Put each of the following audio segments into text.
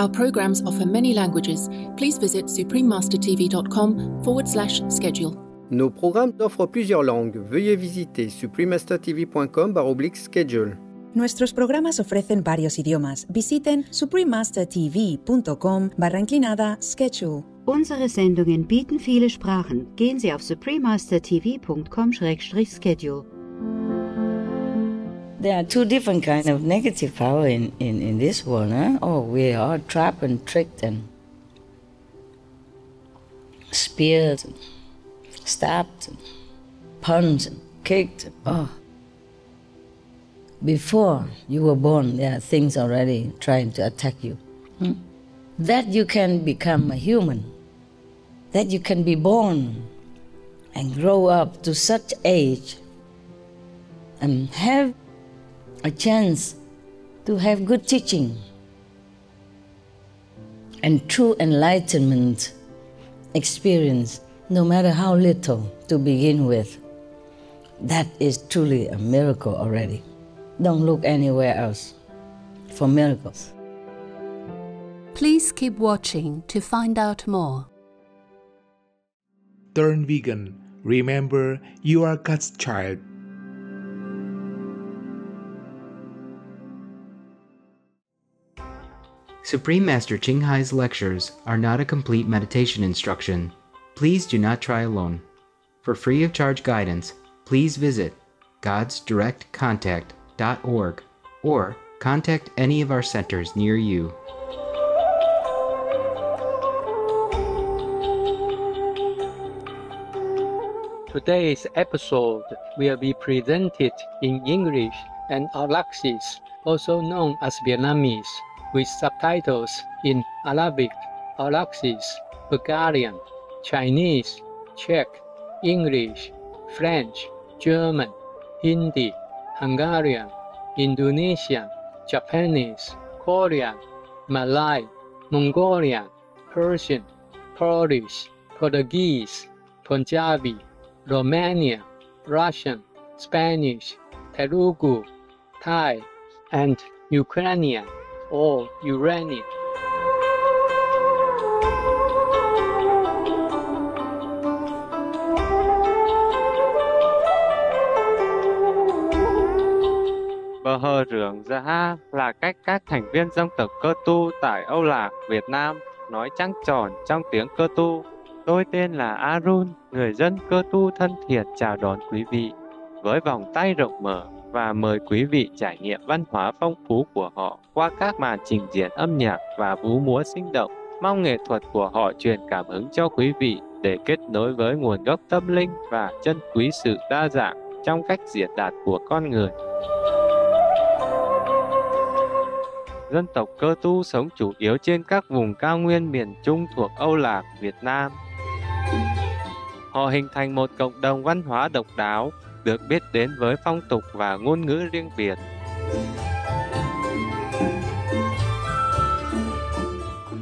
Our programs offer many languages. Please visit suprememastertv.com forward slash schedule. Nos programmes offrent plusieurs langues. Veuillez visiter suprememastertv.com schedule. Nuestros programas ofrecen varios idiomas. Visiten suprememastertv.com barra inclinada schedule. Unsere Sendungen bieten viele Sprachen. Gehen Sie auf suprememastertv.com-schedule. There are two different kinds of negative power in, in, in this world. Huh? Oh, we are trapped and tricked and speared, and stabbed, and punched, and kicked. Oh. Before you were born, there are things already trying to attack you. Hmm? That you can become a human, that you can be born and grow up to such age and have a chance to have good teaching and true enlightenment experience, no matter how little to begin with. That is truly a miracle already. Don't look anywhere else for miracles. Please keep watching to find out more. Turn vegan. Remember, you are God's child. Supreme Master Ching Hai's lectures are not a complete meditation instruction. Please do not try alone. For free of charge guidance, please visit godsdirectcontact.org or contact any of our centers near you. Today's episode will be presented in English and Aulacese, also known as Vietnamese, with subtitles in Arabic, Aulacese, Bulgarian, Chinese, Czech, English, French, German, Hindi, Hungarian, Indonesian, Japanese, Korean, Malay, Mongolian, Persian, Polish, Portuguese, Punjabi, Romanian, Russian, Spanish, Telugu, Thai, and Ukrainian Oh, or uranium. Bờ hờ rưởng Zaha là cách các thành viên dân tộc cơ tu tại Âu Lạc, Việt Nam nói trăng tròn trong tiếng cơ tu. Tôi tên là Arun, người dân cơ tu thân thiện chào đón quý vị với vòng tay rộng mở và mời quý vị trải nghiệm văn hóa phong phú của họ qua các màn trình diễn âm nhạc và vũ múa sinh động. Mong nghệ thuật của họ truyền cảm hứng cho quý vị để kết nối với nguồn gốc tâm linh và chân quý sự đa dạng trong cách diễn đạt của con người. Dân tộc cơ tu sống chủ yếu trên các vùng cao nguyên miền Trung thuộc Âu Lạc, Việt Nam. Họ hình thành một cộng đồng văn hóa độc đáo, được biết đến với phong tục và ngôn ngữ riêng biệt.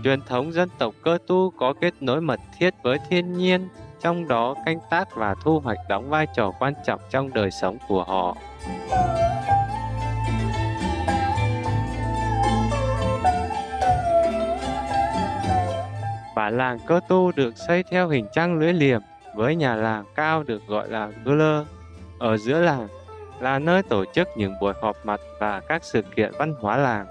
Truyền thống dân tộc cơ tu có kết nối mật thiết với thiên nhiên, trong đó canh tác và thu hoạch đóng vai trò quan trọng trong đời sống của họ. Bản làng cơ tu được xây theo hình trăng lưỡi liềm với nhà làng cao được gọi là guler. Ở giữa làng là nơi tổ chức những buổi họp mặt và các sự kiện văn hóa làng.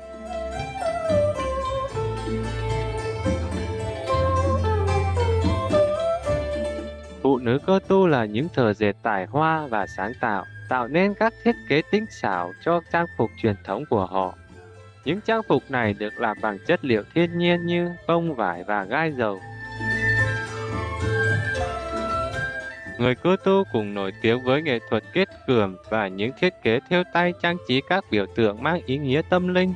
Phụ nữ cơ tu là những thợ dệt tài hoa và sáng tạo, tạo nên các thiết kế tinh xảo cho trang phục truyền thống của họ. Những trang phục này được làm bằng chất liệu thiên nhiên như bông vải và gai dầu. Người cơ tu cũng nổi tiếng với nghệ thuật kết cườm và những thiết kế theo tay trang trí các biểu tượng mang ý nghĩa tâm linh.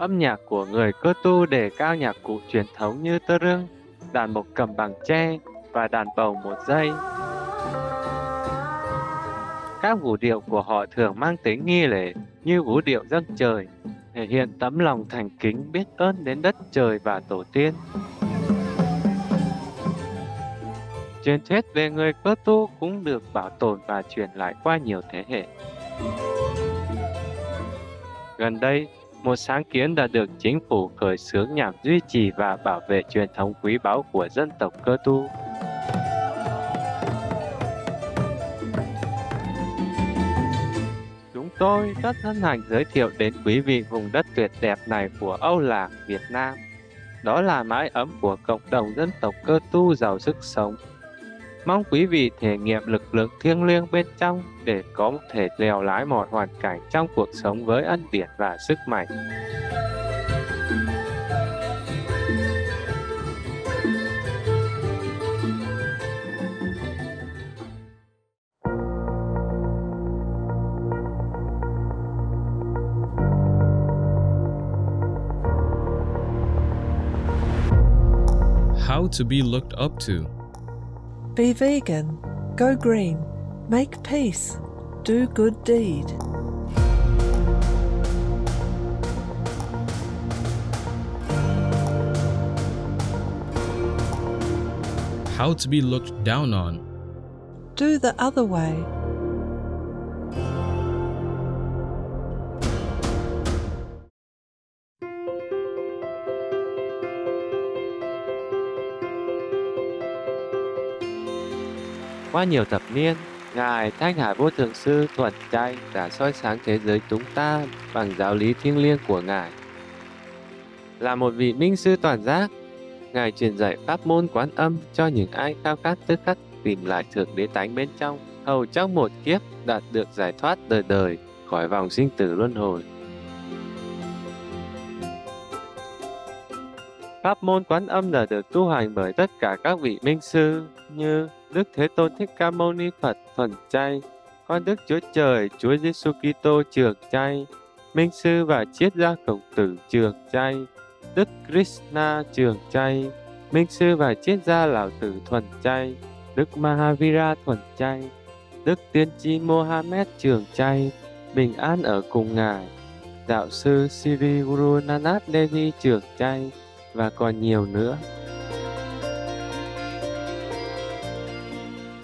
Âm nhạc của người cơ tu đề cao nhạc cụ truyền thống như tơ rưng, đàn mộc cầm bằng tre và đàn bầu một dây. Các vũ điệu của họ thường mang tính nghi lễ như vũ điệu dâng trời, thể hiện tấm lòng thành kính biết ơn đến đất trời và tổ tiên. Truyền thuyết về người cơ tu cũng được bảo tồn và truyền lại qua nhiều thế hệ. Gần đây, một sáng kiến đã được chính phủ khởi xướng nhằm duy trì và bảo vệ truyền thống quý báu của dân tộc cơ tu. Chúng tôi rất hân hạnh giới thiệu đến quý vị vùng đất tuyệt đẹp này của Âu Lạc, Việt Nam. Đó là mái ấm của cộng đồng dân tộc cơ tu giàu sức sống. Mong quý vị thể nghiệm lực lượng thiêng liêng bên trong để có thể lèo lái mọi hoàn cảnh trong cuộc sống với ân điển và sức mạnh. How to be looked up to. Be vegan, go green, make peace, do good deed. How to be looked down on. Do the other way. Qua nhiều thập niên, Ngài Thanh Hải Vô Thượng Sư Thuận Tranh đã soi sáng thế giới chúng ta bằng giáo lý thiêng liêng của Ngài. Là một vị minh sư toàn giác, Ngài truyền dạy pháp môn quán âm cho những ai khao khát tức khắc tìm lại Thượng Đế Tánh bên trong, hầu trong một kiếp đạt được giải thoát đời đời khỏi vòng sinh tử luân hồi. Pháp môn quán âm là được tu hành bởi tất cả các vị minh sư như Đức Thế Tôn Thích Ca Mâu Ni Phật thuần chay, con Đức Chúa Trời Chúa Giêsu Kitô trường chay, Minh sư và triết gia Khổng Tử trường chay, Đức Krishna trường chay, Minh sư và triết gia Lão Tử thuần chay, Đức Mahavira thuần chay, Đức Tiên tri Mohammed trường chay, bình an ở cùng Ngài, Đạo sư Sri Guru Nanak Devi trường chay và còn nhiều nữa.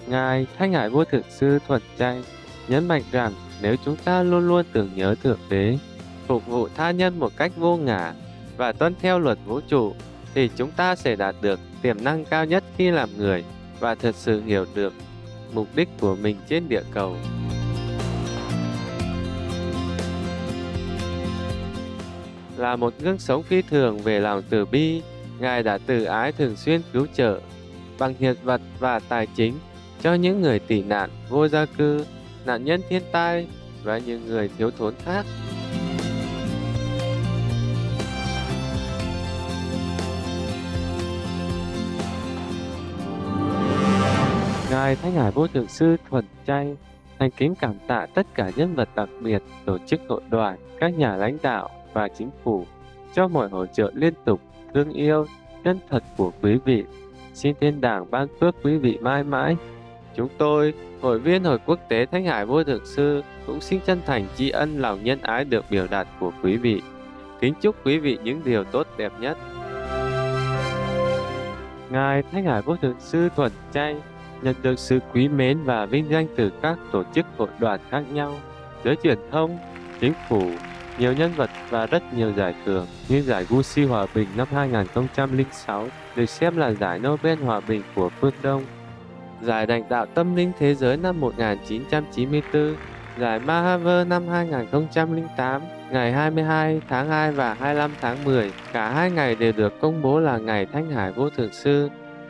Ngài Thanh Hải Vô Thượng Sư Thuận Chay nhấn mạnh rằng nếu chúng ta luôn luôn tưởng nhớ Thượng Đế, phục vụ tha nhân một cách vô ngã và tuân theo luật vũ trụ, thì chúng ta sẽ đạt được tiềm năng cao nhất khi làm người và thật sự hiểu được mục đích của mình trên địa cầu. Là một gương sống phi thường về lòng từ bi, Ngài đã từ ái thường xuyên cứu trợ bằng hiện vật và tài chính cho những người tị nạn, vô gia cư, nạn nhân thiên tai và những người thiếu thốn khác. Ngài Thanh Hải Vô Thượng Sư Thuần Chay thành kính cảm tạ tất cả nhân vật đặc biệt, tổ chức hội đoàn, các nhà lãnh đạo và chính phủ cho mọi hỗ trợ liên tục, thương yêu, chân thật của quý vị. Xin thiên đảng ban phước quý vị mãi mãi. Chúng tôi, hội viên Hội Quốc tế thánh Hải Vô Thượng Sư cũng xin chân thành tri ân lòng nhân ái được biểu đạt của quý vị. Kính chúc quý vị những điều tốt đẹp nhất. Ngài thánh Hải Vô Thượng Sư Thuần Chay nhận được sự quý mến và vinh danh từ các tổ chức hội đoàn khác nhau, giới truyền thông, chính phủ, nhiều nhân vật và rất nhiều giải thưởng như giải Gucci Hòa Bình năm 2006 được xem là giải Nobel Hòa Bình của phương Đông, giải Đảnh đạo tâm linh thế giới năm 1994, giải Mahaver năm 2008, ngày 22 tháng 2 và 25 tháng 10. Cả hai ngày đều được công bố là ngày Thanh Hải Vô Thượng Sư,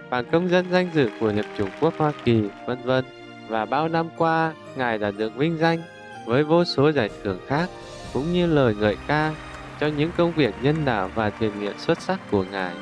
bằng công dân danh dự của Hiệp chủng quốc Hoa Kỳ, vân vân. Và bao năm qua, Ngài đã được vinh danh với vô số giải thưởng khác, cũng như lời ngợi ca cho những công việc nhân đạo và thiện nguyện xuất sắc của Ngài.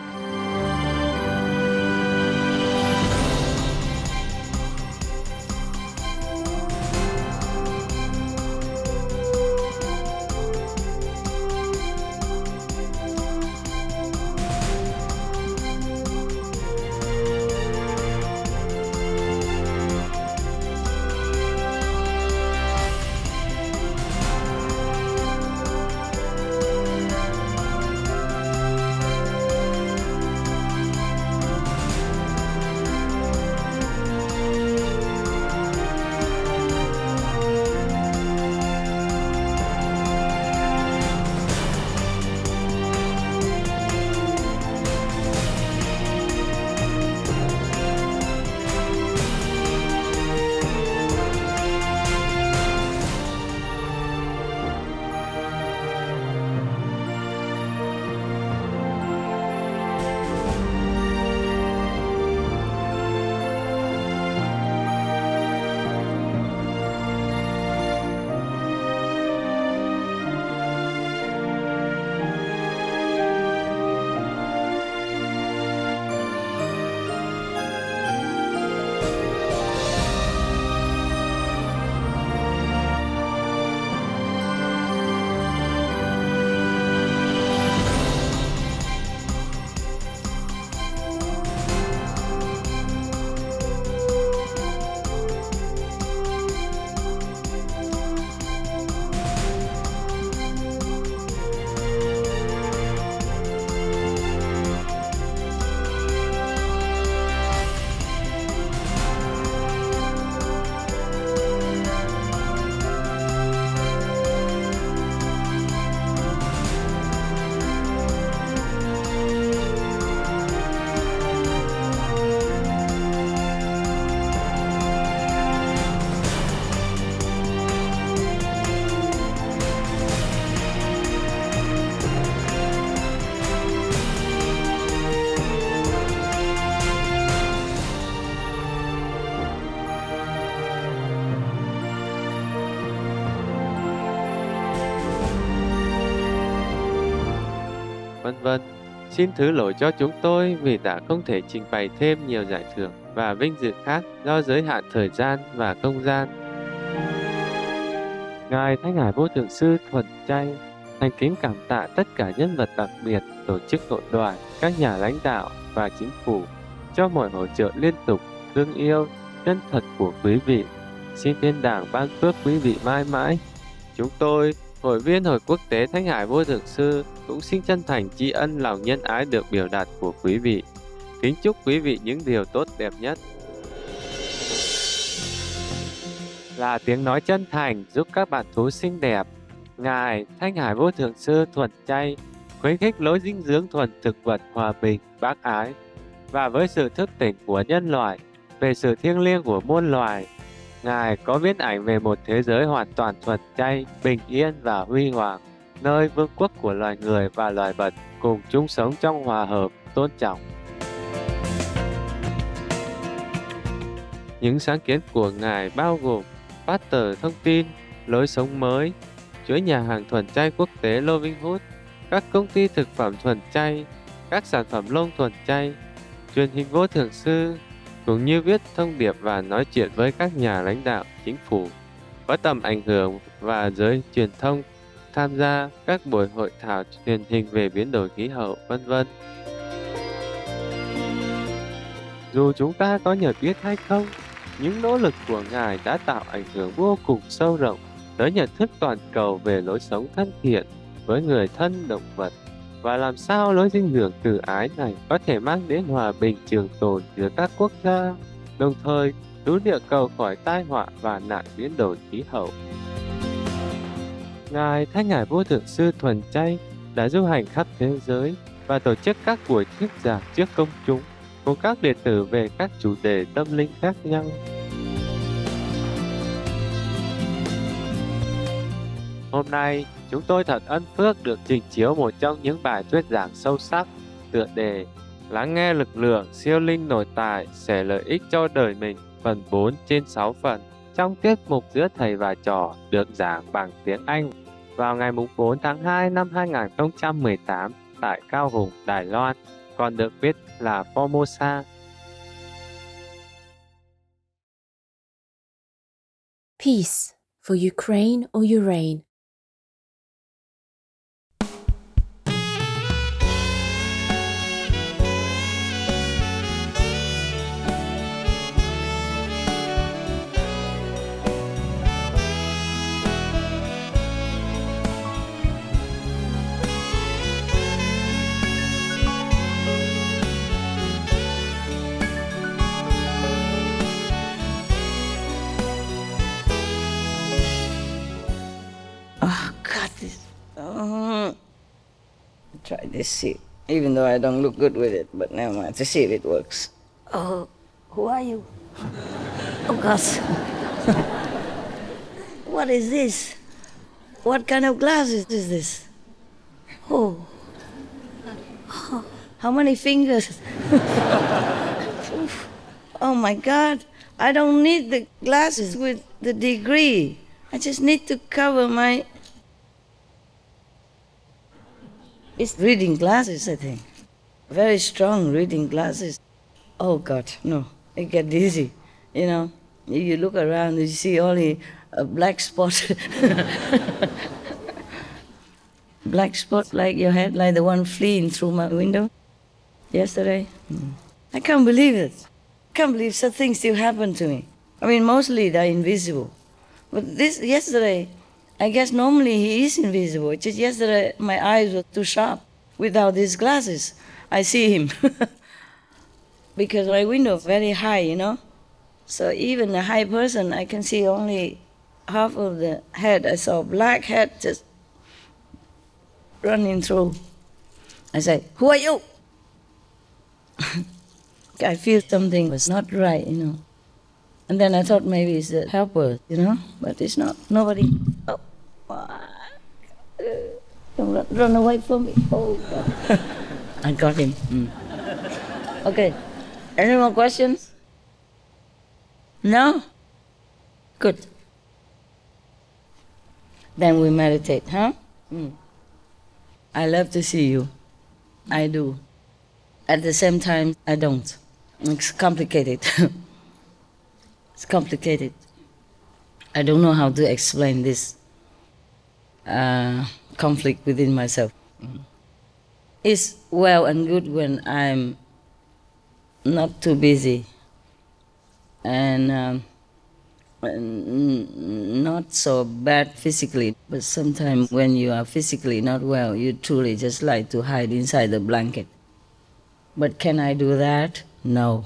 Xin thứ lỗi cho chúng tôi vì đã không thể trình bày thêm nhiều giải thưởng và vinh dự khác do giới hạn thời gian và không gian. Ngài Thanh Hải Vô Thượng Sư Thuần Chay thành kính cảm tạ tất cả nhân vật đặc biệt, tổ chức nội đoàn, các nhà lãnh đạo và chính phủ cho mọi hỗ trợ liên tục, thương yêu, chân thật của quý vị. Xin thiên đàng ban phước quý vị mãi mãi. Chúng tôi, Hội viên Hội Quốc tế Thanh Hải Vô Thượng Sư cũng xin chân thành tri ân lòng nhân ái được biểu đạt của quý vị. Kính chúc quý vị những điều tốt đẹp nhất. Là tiếng nói chân thành giúp các bạn thú xinh đẹp. Ngài Thanh Hải Vô Thượng Sư thuần chay, khuyến khích lối dinh dưỡng thuần thực vật hòa bình, bác ái. Và với sự thức tỉnh của nhân loại, về sự thiêng liêng của muôn loài, Ngài có viết ảnh về một thế giới hoàn toàn thuần chay, bình yên và huy hoàng, nơi vương quốc của loài người và loài vật cùng chung sống trong hòa hợp, tôn trọng. Những sáng kiến của Ngài bao gồm phát tờ thông tin, lối sống mới, chuỗi nhà hàng thuần chay quốc tế Loving Hood, các công ty thực phẩm thuần chay, các sản phẩm lông thuần chay, truyền hình vô thưởng sư, cũng như viết thông điệp và nói chuyện với các nhà lãnh đạo, chính phủ, có tầm ảnh hưởng và giới truyền thông tham gia các buổi hội thảo truyền hình về biến đổi khí hậu, vân vân. Dù chúng ta có nhận biết hay không, những nỗ lực của Ngài đã tạo ảnh hưởng vô cùng sâu rộng tới nhận thức toàn cầu về lối sống thân thiện với người thân động vật và làm sao lối dinh dưỡng từ ái này có thể mang đến hòa bình trường tồn giữa các quốc gia, đồng thời cứu địa cầu khỏi tai họa và nạn biến đổi khí hậu. Ngài Thanh Hải Vô Thượng Sư Thuần Chay đã du hành khắp thế giới và tổ chức các buổi thuyết giảng trước công chúng cùng các đệ tử về các chủ đề tâm linh khác nhau. Hôm nay, chúng tôi thật ân phước được trình chiếu một trong những bài thuyết giảng sâu sắc, tựa đề Lắng nghe lực lượng siêu linh nội tại sẽ lợi ích cho đời mình phần 4 trên 6 phần trong tiết mục giữa thầy và trò được giảng bằng tiếng Anh vào ngày 4 tháng 2 năm 2018 tại Cao Hùng, Đài Loan, còn được biết là Formosa. Peace for Ukraine or Ukraine. Uh-huh. try this seat, even though I don't look good with it, but never mind. To see if it works. Oh, who are you? Oh, God. what is this? What kind of glasses is this? Oh. oh. How many fingers? oh my God. I don't need the glasses with the degree. I just need to cover my It's reading glasses, I think. Very strong reading glasses. Oh God, no. I get dizzy. You know, you look around, you see only a black spot. black spot like your head, like the one fleeing through my window yesterday. Mm. I can't believe it. Can't believe such things still happen to me. I mean, mostly they're invisible. But this yesterday, I guess normally he is invisible. Just yesterday, my eyes were too sharp. Without these glasses, I see him. because my window very high, you know. So even a high person, I can see only half of the head. I saw black head just running through. I say, "Who are you?" I feel something was not right, you know. And then I thought maybe it's the helper, you know, but it's not. Nobody. Don't run, run away from me. Oh. I got him. Mm. Okay. Any more questions? No? Good. Then we meditate, huh? Mm. I love to see you. I do. At the same time, I don't. It's complicated. it's complicated. I don't know how to explain this uh, conflict within myself. It's well and good when I'm not too busy and um, n- not so bad physically. But sometimes when you are physically not well, you truly just like to hide inside the blanket. But can I do that? No.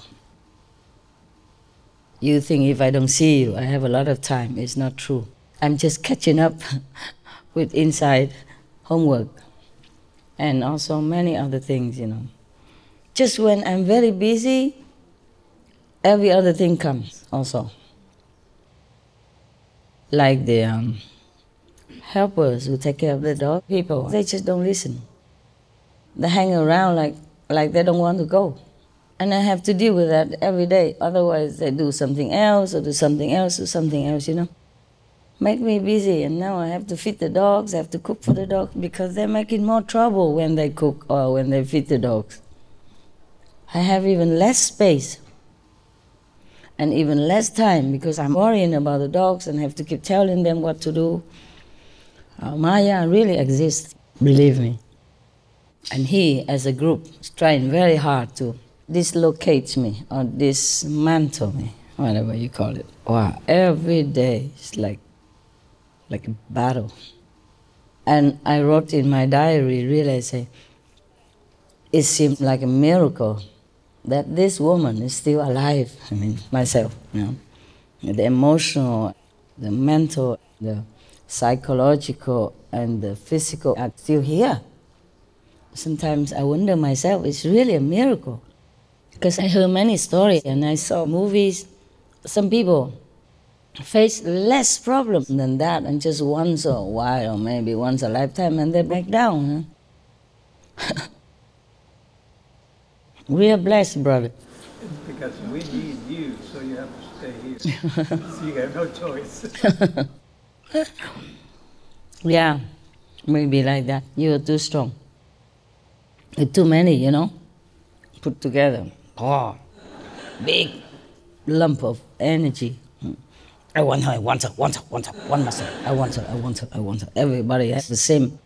You think if I don't see you, I have a lot of time. It's not true. I'm just catching up with inside homework and also many other things, you know. Just when I'm very busy, every other thing comes also. Like the um, helpers who take care of the dog people, they just don't listen. They hang around like, like they don't want to go. And I have to deal with that every day. Otherwise, they do something else or do something else or something else, you know. Make me busy, and now I have to feed the dogs, I have to cook for the dogs because they're making more trouble when they cook or when they feed the dogs. I have even less space and even less time because I'm worrying about the dogs and have to keep telling them what to do. Uh, Maya really exists, believe me. And he, as a group, is trying very hard to dislocate me or dismantle me, whatever you call it. Wow, every day it's like, like a battle. And I wrote in my diary, really, I eh, say, it seemed like a miracle that this woman is still alive. I mean, myself, you know. The emotional, the mental, the psychological, and the physical are still here. Sometimes I wonder myself, it's really a miracle. Because I heard many stories and I saw movies. Some people face less problem than that and just once or a while or maybe once a lifetime and they break down. Huh? we are blessed, brother. Because we need you, so you have to stay here. so you have no choice. yeah, maybe like that. You're too strong. You're too many, you know, put together. Oh, big lump of energy. I want her, I want her, want her, want her, want myself. I want her, I want her, I want her. Everybody has the same,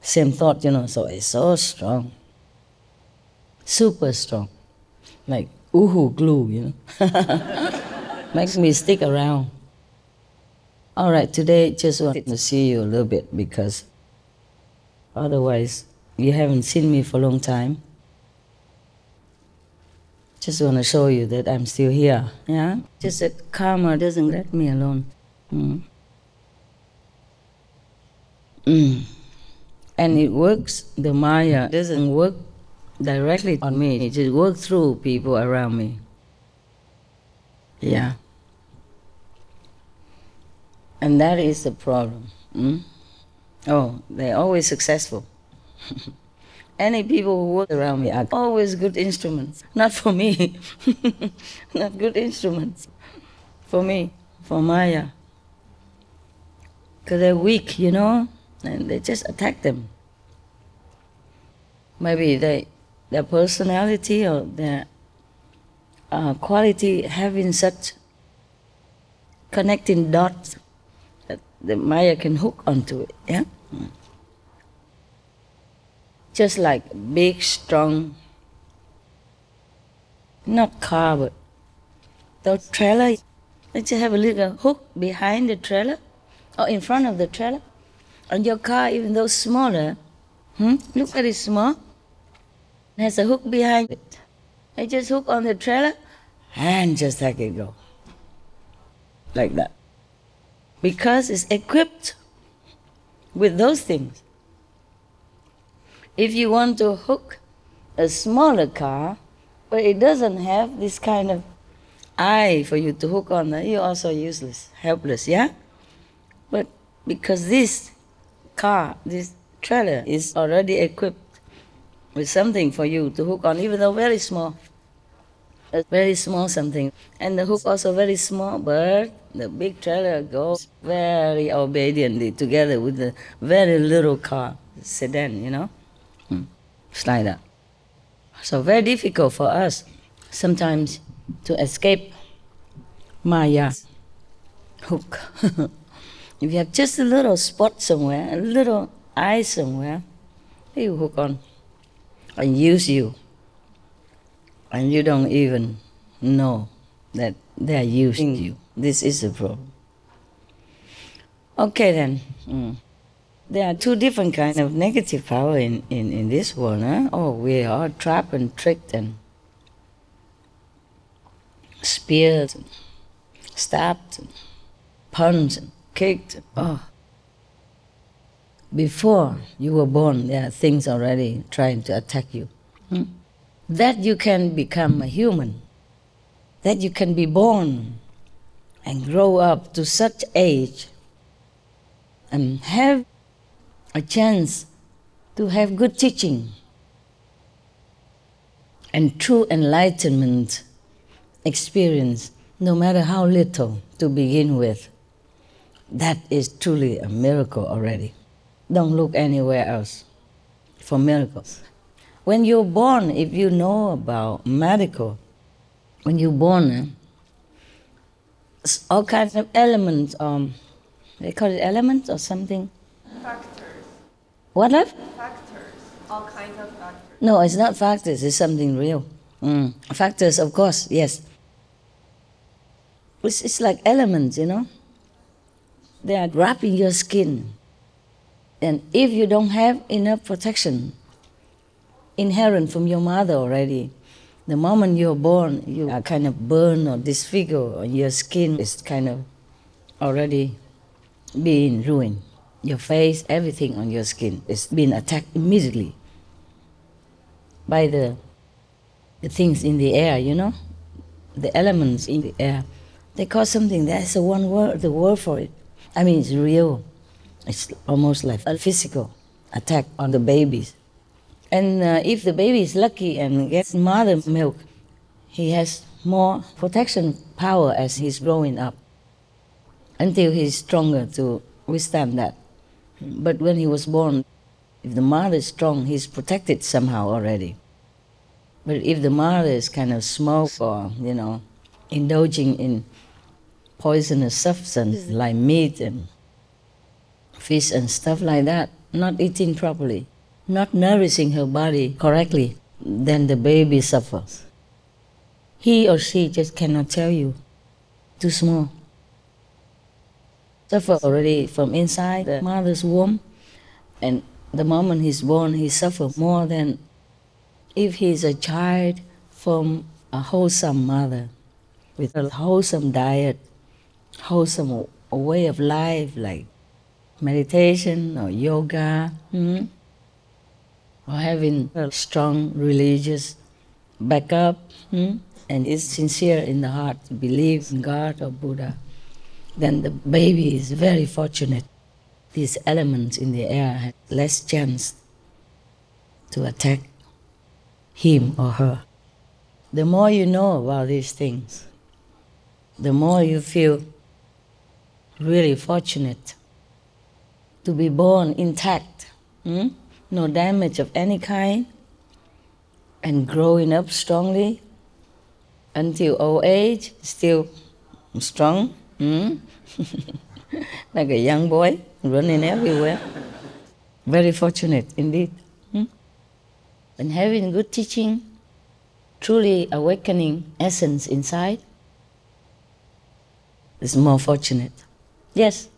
same thought, you know. So it's so strong, super strong, like uhu glue, you know. Makes me stick around. All right, today just wanted to see you a little bit because otherwise you haven't seen me for a long time. Just want to show you that I'm still here. Yeah? Just that karma doesn't let me alone. Mm. Mm. And it works, the Maya doesn't work directly on me, it just works through people around me. Yeah. And that is the problem. Mm? Oh, they're always successful. Any people who work around me are always good instruments. Not for me. Not good instruments. For me, for Maya. Because they're weak, you know, and they just attack them. Maybe they, their personality or their uh, quality having such connecting dots that the Maya can hook onto it, yeah? Just like big, strong, not car, but the trailer. Let's just have a little hook behind the trailer or in front of the trailer. And your car, even though smaller, hmm, look very small, has a hook behind it. I just hook on the trailer and just let it go. Like that. Because it's equipped with those things. If you want to hook a smaller car, but it doesn't have this kind of eye for you to hook on, you're also useless, helpless, yeah? But because this car, this trailer is already equipped with something for you to hook on, even though very small, a very small something. And the hook also very small, but the big trailer goes very obediently together with the very little car, sedan, you know? It's like that. So very difficult for us sometimes to escape Maya hook. if you have just a little spot somewhere, a little eye somewhere, they hook on and use you. And you don't even know that they are using you. This is the problem. Okay then. Mm. There are two different kinds of negative power in, in, in this world. Huh? Oh, we are trapped and tricked and speared, and stabbed, and punched, and kicked. Oh. Before you were born, there are things already trying to attack you. Hmm? That you can become a human, that you can be born and grow up to such age and have a chance to have good teaching and true enlightenment experience, no matter how little to begin with. That is truly a miracle already. Don't look anywhere else for miracles. When you're born, if you know about medical, when you're born, eh, all kinds of elements, um, they call it elements or something. Factors. What love? Factors. All kinds of factors. No, it's not factors, it's something real. Mm. Factors, of course, yes. It's, it's like elements, you know? They are wrapping your skin. And if you don't have enough protection inherent from your mother already, the moment you're born, you are kind of burned or disfigured, or your skin is kind of already being ruined. Your face, everything on your skin is being attacked immediately by the, the things in the air, you know, the elements in the air. They call something, that's the one word, the word for it. I mean, it's real. It's almost like a physical attack on the babies. And uh, if the baby is lucky and gets mother milk, he has more protection power as he's growing up until he's stronger to withstand that. But when he was born, if the mother is strong, he's protected somehow already. But if the mother is kind of smoke or, you know, indulging in poisonous substance mm. like meat and fish and stuff like that, not eating properly, not nourishing her body correctly, then the baby suffers. He or she just cannot tell you. Too small. Suffer already from inside the mother's womb, and the moment he's born, he suffers more than if he's a child from a wholesome mother with a wholesome diet, wholesome way of life like meditation or yoga, hmm? or having a strong religious backup, hmm? and is sincere in the heart to believe in God or Buddha, then the baby is very fortunate. These elements in the air have less chance to attack him or her. The more you know about these things, the more you feel really fortunate to be born intact, hmm? no damage of any kind, and growing up strongly until old age, still strong, hmm? like a young boy running everywhere. Very fortunate indeed. hmm? And having good teaching, truly awakening essence inside, is more fortunate. Yes.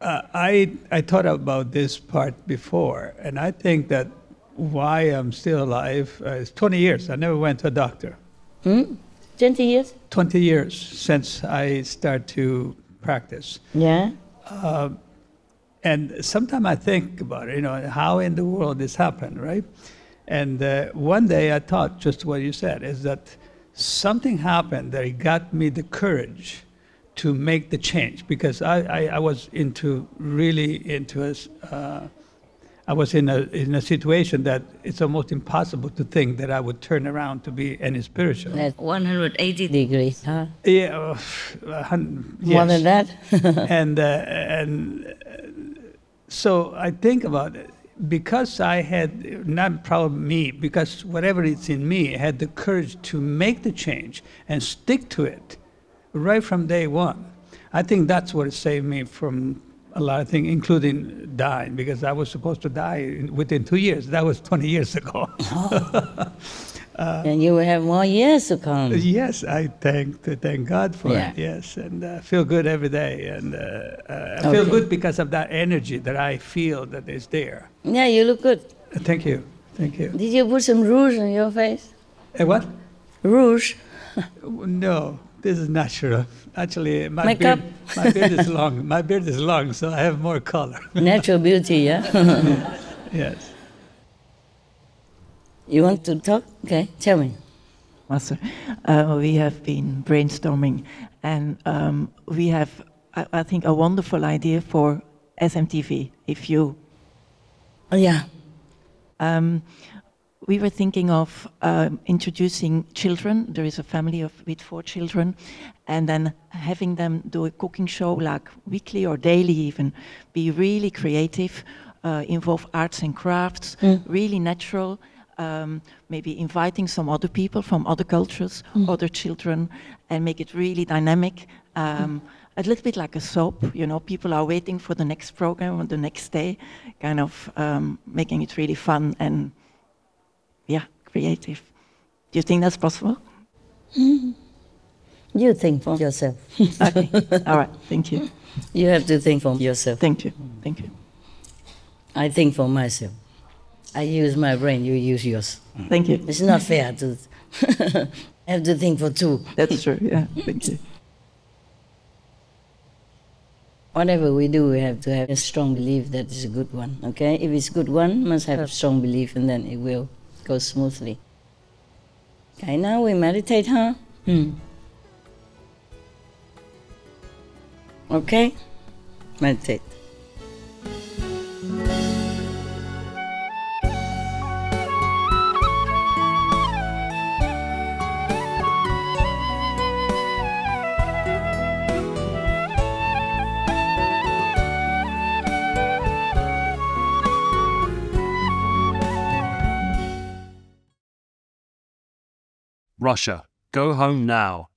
Uh, I I thought about this part before, and I think that why I'm still alive uh, is 20 years. I never went to a doctor. Hmm? 20 years? 20 years since I start to practice. Yeah. Uh, and sometimes I think about it, you know, how in the world this happened, right? And uh, one day I thought just what you said is that something happened that it got me the courage to make the change because I, I, I was into really into a, uh, I was in a in a situation that it's almost impossible to think that I would turn around to be any spiritual. At 180 degrees, huh? Yeah, uh, hun- More than that? and uh, and uh, so I think about it. because I had not probably me, because whatever it's in me had the courage to make the change and stick to it right from day one. I think that's what saved me from a lot of things, including dying, because I was supposed to die within two years. That was 20 years ago. Uh, and you will have more years to come. Yes, I thank thank God for Yeah. it. Yes, and uh, feel good every day, and uh, uh, I feel good because of that energy that I feel that is there. Yeah, you look good. Thank you, thank you. Did you put some rouge on your face? Eh, what? Rouge. No, this is natural. Actually, my Makeup? beard, my beard is long. My beard is long, so I have more color. Natural beauty, yeah? yes. You want to talk? Okay, tell me. Master, uh, we have been brainstorming, and um, we have, I, I think, a wonderful idea for SMTV. If you, oh yeah, um, we were thinking of um, introducing children. There is a family of with four children, and then having them do a cooking show like weekly or daily, even be really creative, uh, involve arts and crafts, Mm. really natural. Um, maybe inviting some other people from other cultures, Mm. other children, and make it really dynamic. Um, A little bit like a soap, you know, people are waiting for the next program or the next day, kind of um, making it really fun and, creative. Do you think that's possible? Mm. You think for yourself. Okay. All right. Thank you. You have to think for yourself. Thank you. Thank you. I think for myself. I use my brain, you use yours. Thank you. It's not fair to have to think for two. That's true, yeah. Thank you. Whatever we do, we have to have a strong belief that it's a good one, okay? If it's good one, must have a strong belief and then it will go smoothly. Okay, now we meditate, huh? Hmm. Okay? Meditate. Russia, go home now.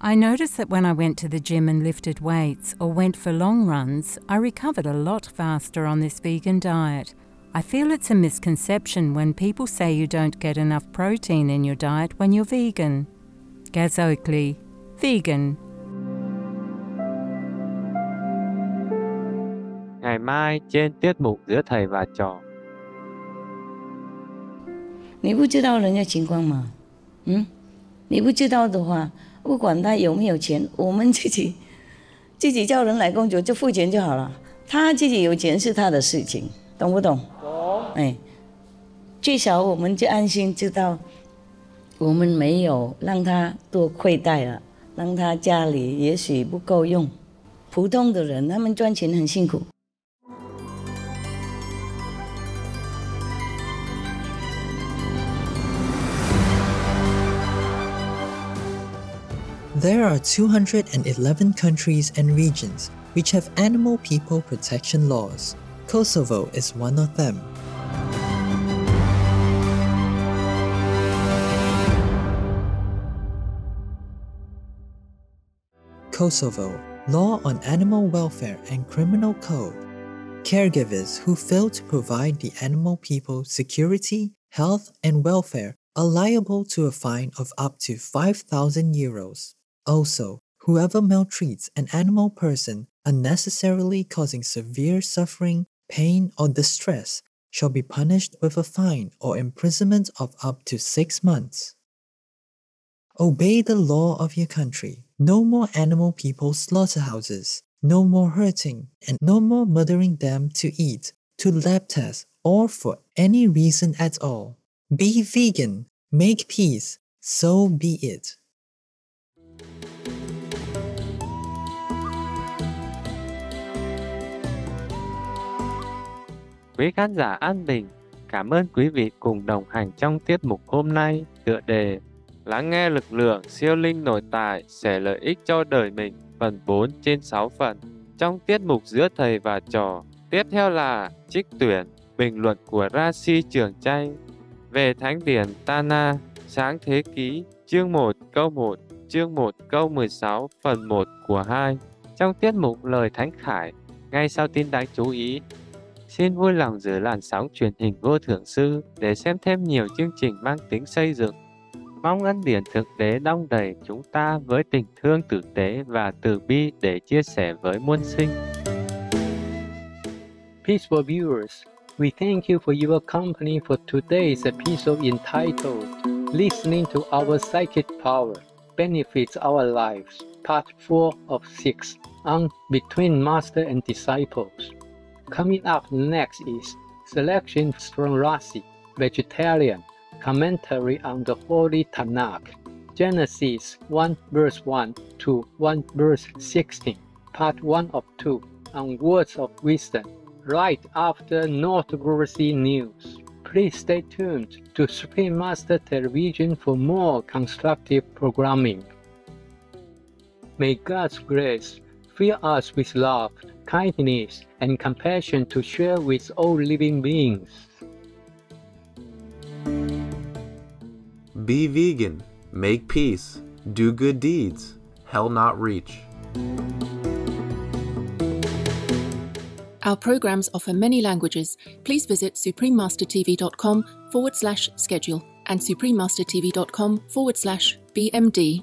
I noticed that when I went to the gym and lifted weights or went for long runs, I recovered a lot faster on this vegan diet. I feel it's a misconception when people say you don't get enough protein in your diet when you're vegan. Gaz Oakley, vegan. Ngày mai trên tiết mục giữa thầy và trò. 你不知道人家情况吗？嗯，你不知道的话，不管他有没有钱，我们自己 自己叫人来工作就付钱就好了。他自己有钱是他的事情，懂不懂？懂。哎，最少我们就安心知道，我们没有让他多亏待了，让他家里也许不够用。普通的人，他们赚钱很辛苦。There are 211 countries and regions which have animal people protection laws. Kosovo is one of them. Kosovo Law on Animal Welfare and Criminal Code. Caregivers who fail to provide the animal people security, health, and welfare are liable to a fine of up to 5,000 euros. Also, whoever maltreats an animal person unnecessarily causing severe suffering, pain, or distress shall be punished with a fine or imprisonment of up to six months. Obey the law of your country. No more animal people slaughterhouses. No more hurting, and no more murdering them to eat, to lab tests, or for any reason at all. Be vegan. Make peace. So be it. Quý khán giả an bình, cảm ơn quý vị cùng đồng hành trong tiết mục hôm nay tựa đề Lắng nghe lực lượng siêu linh nội tại sẽ lợi ích cho đời mình phần 4 trên 6 phần. Trong tiết mục giữa thầy và trò, Tiếp theo là trích tuyển bình luận của Rashi Trường Chay về Thánh Điển Tana, Sáng Thế Ký, chương 1 câu 1, chương 1 câu 16, phần 1 của 2. Trong tiết mục Lời Thánh Khải, ngay sau tin đáng chú ý, xin vui lòng giữ làn sóng truyền hình vô thượng sư để xem thêm nhiều chương trình mang tính xây dựng. Mong ân điển thực tế đong đầy chúng ta với tình thương tử tế và từ bi để chia sẻ với muôn sinh. Peaceful viewers, we thank you for your company for today's episode entitled Listening to Our Psychic Power Benefits Our Lives, Part 4 of 6 on Between Master and Disciples. Coming up next is Selections from Rashi, Vegetarian, Commentary on the Holy Tanakh, Genesis 1 verse 1 to 1 verse 16, Part 1 of 2 on Words of Wisdom, right after noteworthy news. Please stay tuned to Supreme Master Television for more constructive programming. May God's grace fill us with love, kindness, and compassion to share with all living beings. Be vegan, make peace, do good deeds, hell not reach. Our programs offer many languages. Please visit suprememastertv.com forward slash schedule and suprememastertv.com forward slash BMD